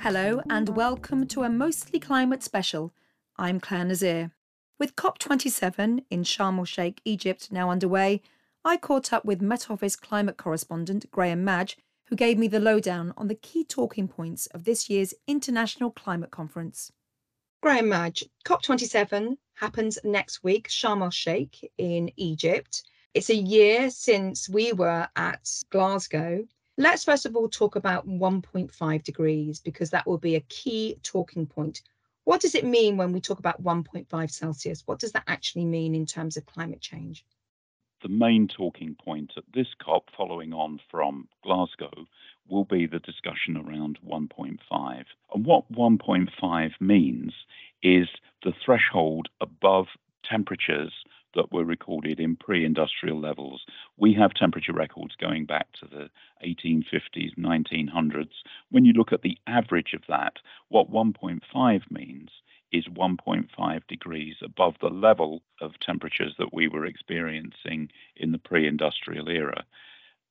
Hello, and welcome to a mostly climate special. I'm Clare Nasir. With COP27 in Sharm el Sheikh, Egypt, now underway, I caught up with Met Office climate correspondent Graham Madge, who gave me the lowdown on the key talking points of this year's International Climate Conference. Graham Madge, COP27 happens next week, Sharm el Sheikh in Egypt. It's a year since we were at Glasgow Let's first of all talk about 1.5 degrees because that will be a key talking point. What does it mean when we talk about 1.5 Celsius? What does that actually mean in terms of climate change? The main talking point at this COP, following on from Glasgow, will be the discussion around 1.5. And what 1.5 means is the threshold above temperatures that were recorded in pre industrial levels. We have temperature records going back to the 1850s, 1900s. When you look at the average of that, what 1.5 means is 1.5 degrees above the level of temperatures that we were experiencing in the pre industrial era.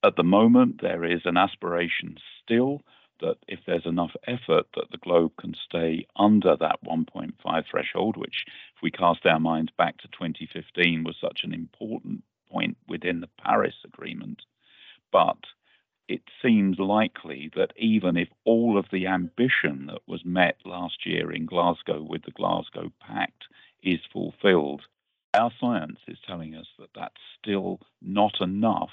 At the moment, there is an aspiration still that if there's enough effort that the globe can stay under that 1.5 threshold, which if we cast our minds back to 2015 was such an important point within the Paris Agreement. But it seems likely that even if all of the ambition that was met last year in Glasgow with the Glasgow Pact is fulfilled, our science is telling us that that's still not enough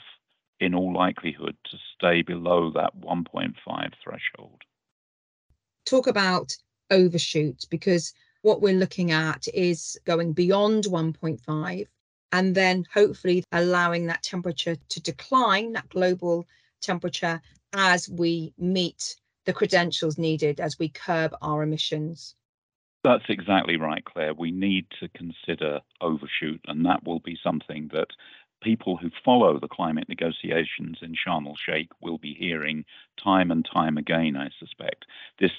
in all likelihood to stay below that 1.5 threshold. Talk about overshoot because what we're looking at is going beyond 1.5 and then hopefully allowing that temperature to decline, that global temperature, as we meet the credentials needed as we curb our emissions. That's exactly right, Clare. We need to consider overshoot, and that will be something that people who follow the climate negotiations in Sharm el Sheikh will be hearing time and time again, I suspect. This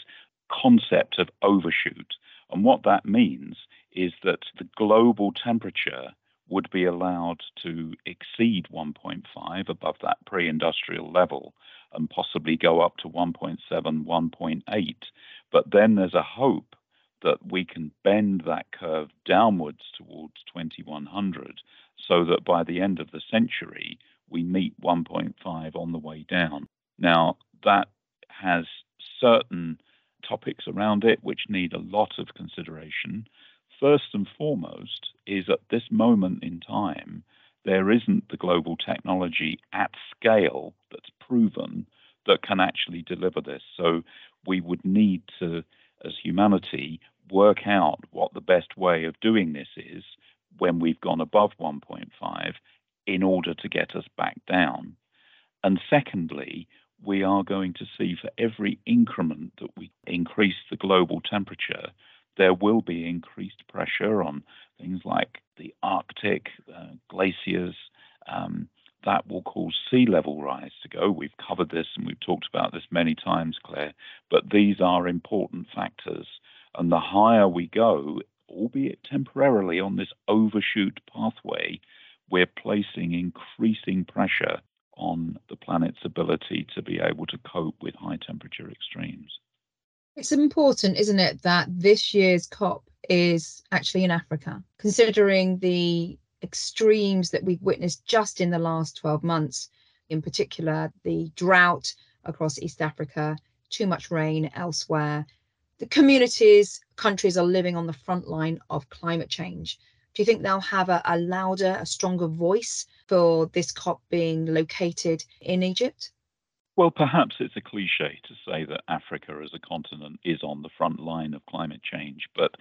concept of overshoot. And what that means is that the global temperature would be allowed to exceed 1.5 above that pre industrial level and possibly go up to 1.7, 1.8. But then there's a hope that we can bend that curve downwards towards 2100 so that by the end of the century, we meet 1.5 on the way down. Now, that has certain topics around it which need a lot of consideration. First and foremost is at this moment in time, there isn't the global technology at scale that's proven that can actually deliver this. So we would need to, as humanity, work out what the best way of doing this is when we've gone above 1.5 in order to get us back down. And secondly, we are going to see for every increment that we increase the global temperature, there will be increased pressure on things like the Arctic, uh, glaciers. Um, that will cause sea level rise to go. We've covered this and we've talked about this many times, Clare, but these are important factors. And the higher we go albeit temporarily, on this overshoot pathway, we're placing increasing pressure on the planet's ability to be able to cope with high temperature extremes. It's important, isn't it, that this year's COP is actually in Africa, considering the extremes that we've witnessed just in the last 12 months, in particular, the drought across East Africa, too much rain elsewhere, the communities, countries are living on the front line of climate change. Do you think they'll have a, a louder, a stronger voice for this COP being located in Egypt? Well, perhaps it's a cliche to say that Africa as a continent is on the front line of climate change, but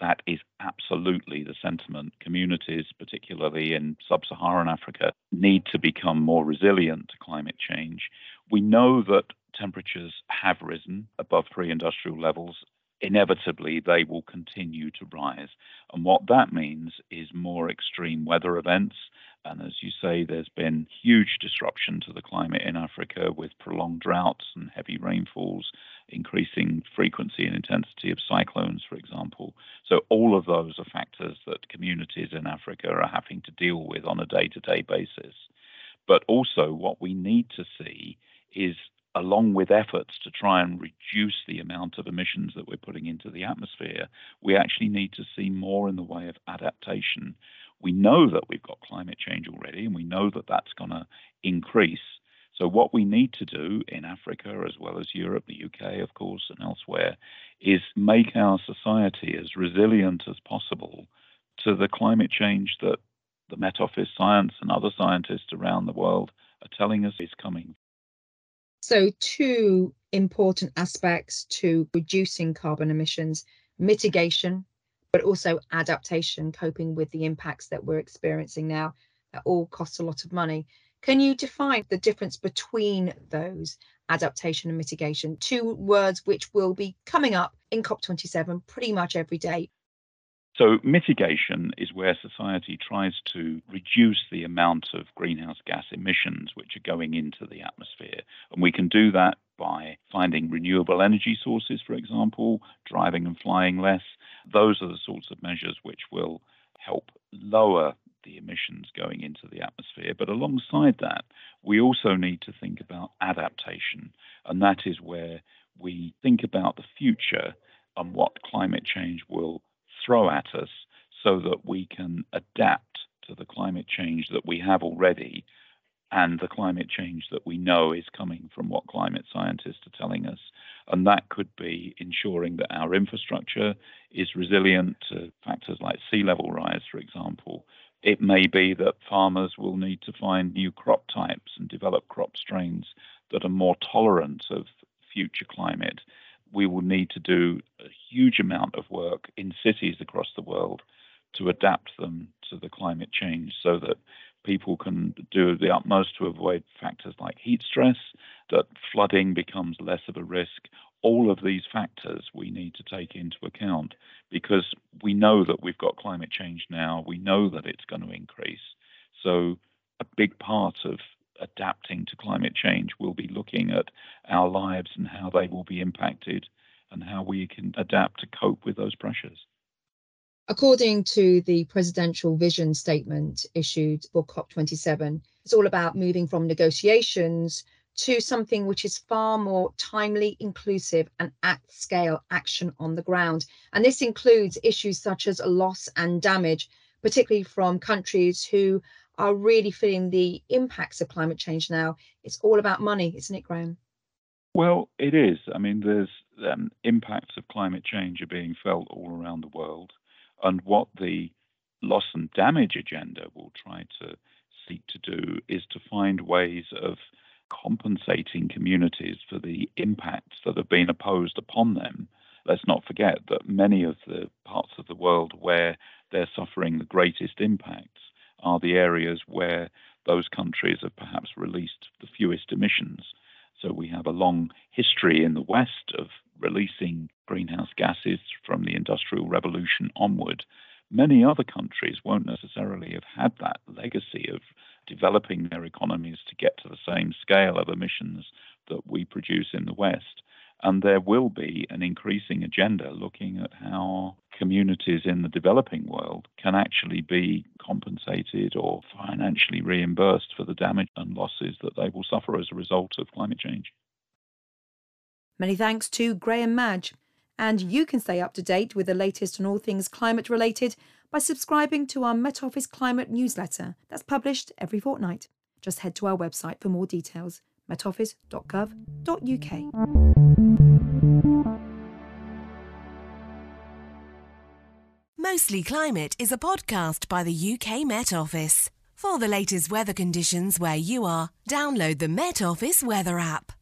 that is absolutely the sentiment. Communities, particularly in sub Saharan Africa, need to become more resilient to climate change. We know that temperatures have risen above pre industrial levels, inevitably they will continue to rise. And what that means is more extreme weather events. And as you say, there's been huge disruption to the climate in Africa with prolonged droughts and heavy rainfalls, increasing frequency and intensity of cyclones, for example. So, all of those are factors that communities in Africa are having to deal with on a day to day basis. But also, what we need to see is along with efforts to try and reduce the amount of emissions that we're putting into the atmosphere, we actually need to see more in the way of adaptation. We know that we've got climate change already, and we know that that's going to increase. So, what we need to do in Africa, as well as Europe, the UK, of course, and elsewhere, is make our society as resilient as possible to the climate change that the Met Office science and other scientists around the world are telling us is coming. So, two important aspects to reducing carbon emissions mitigation, but also adaptation, coping with the impacts that we're experiencing now that all cost a lot of money. Can you define the difference between those adaptation and mitigation? Two words which will be coming up in COP27 pretty much every day. So, mitigation is where society tries to reduce the amount of greenhouse gas emissions which are going into the atmosphere. And we can do that by finding renewable energy sources, for example, driving and flying less. Those are the sorts of measures which will help lower the emissions going into the atmosphere. But alongside that, we also need to think about adaptation. And that is where we think about the future and what climate change will throw at us so that we can adapt to the climate change that we have already and the climate change that we know is coming from what climate scientists are telling us. And that could be ensuring that our infrastructure is resilient to factors like sea level rise, for example, it may be that farmers will need to find new crop types and develop crop strains that are more tolerant of future climate. We will need to do a huge amount of work in cities across the world to adapt them to the climate change so that people can do the utmost to avoid factors like heat stress, that flooding becomes less of a risk, all of these factors we need to take into account because we know that we've got climate change now. We know that it's going to increase. So, a big part of adapting to climate change will be looking at our lives and how they will be impacted and how we can adapt to cope with those pressures. According to the presidential vision statement issued for COP27, it's all about moving from negotiations to something which is far more timely, inclusive, and at scale action on the ground. And this includes issues such as loss and damage, particularly from countries who are really feeling the impacts of climate change now. It's all about money, isn't it, Graham? Well, it is. I mean, there's um, impacts of climate change are being felt all around the world. And what the loss and damage agenda will try to seek to do is to find ways of compensating communities for the impacts that have been imposed upon them. Let's not forget that many of the parts of the world where they're suffering the greatest impacts are the areas where those countries have perhaps released the fewest emissions. So we have a long history in the West of releasing greenhouse gases from the Industrial Revolution onward. Many other countries won't necessarily have had that legacy of developing their economies to get to the same scale of emissions that we produce in the West. And there will be an increasing agenda looking at how communities in the developing world can actually be compensated or financially reimbursed for the damage and losses that they will suffer as a result of climate change. Many thanks to Graham Madge. And you can stay up to date with the latest on all things climate related by subscribing to our Met Office Climate newsletter that's published every fortnight. Just head to our website for more details metoffice.gov.uk. Mostly Climate is a podcast by the UK Met Office. For the latest weather conditions where you are, download the Met Office weather app.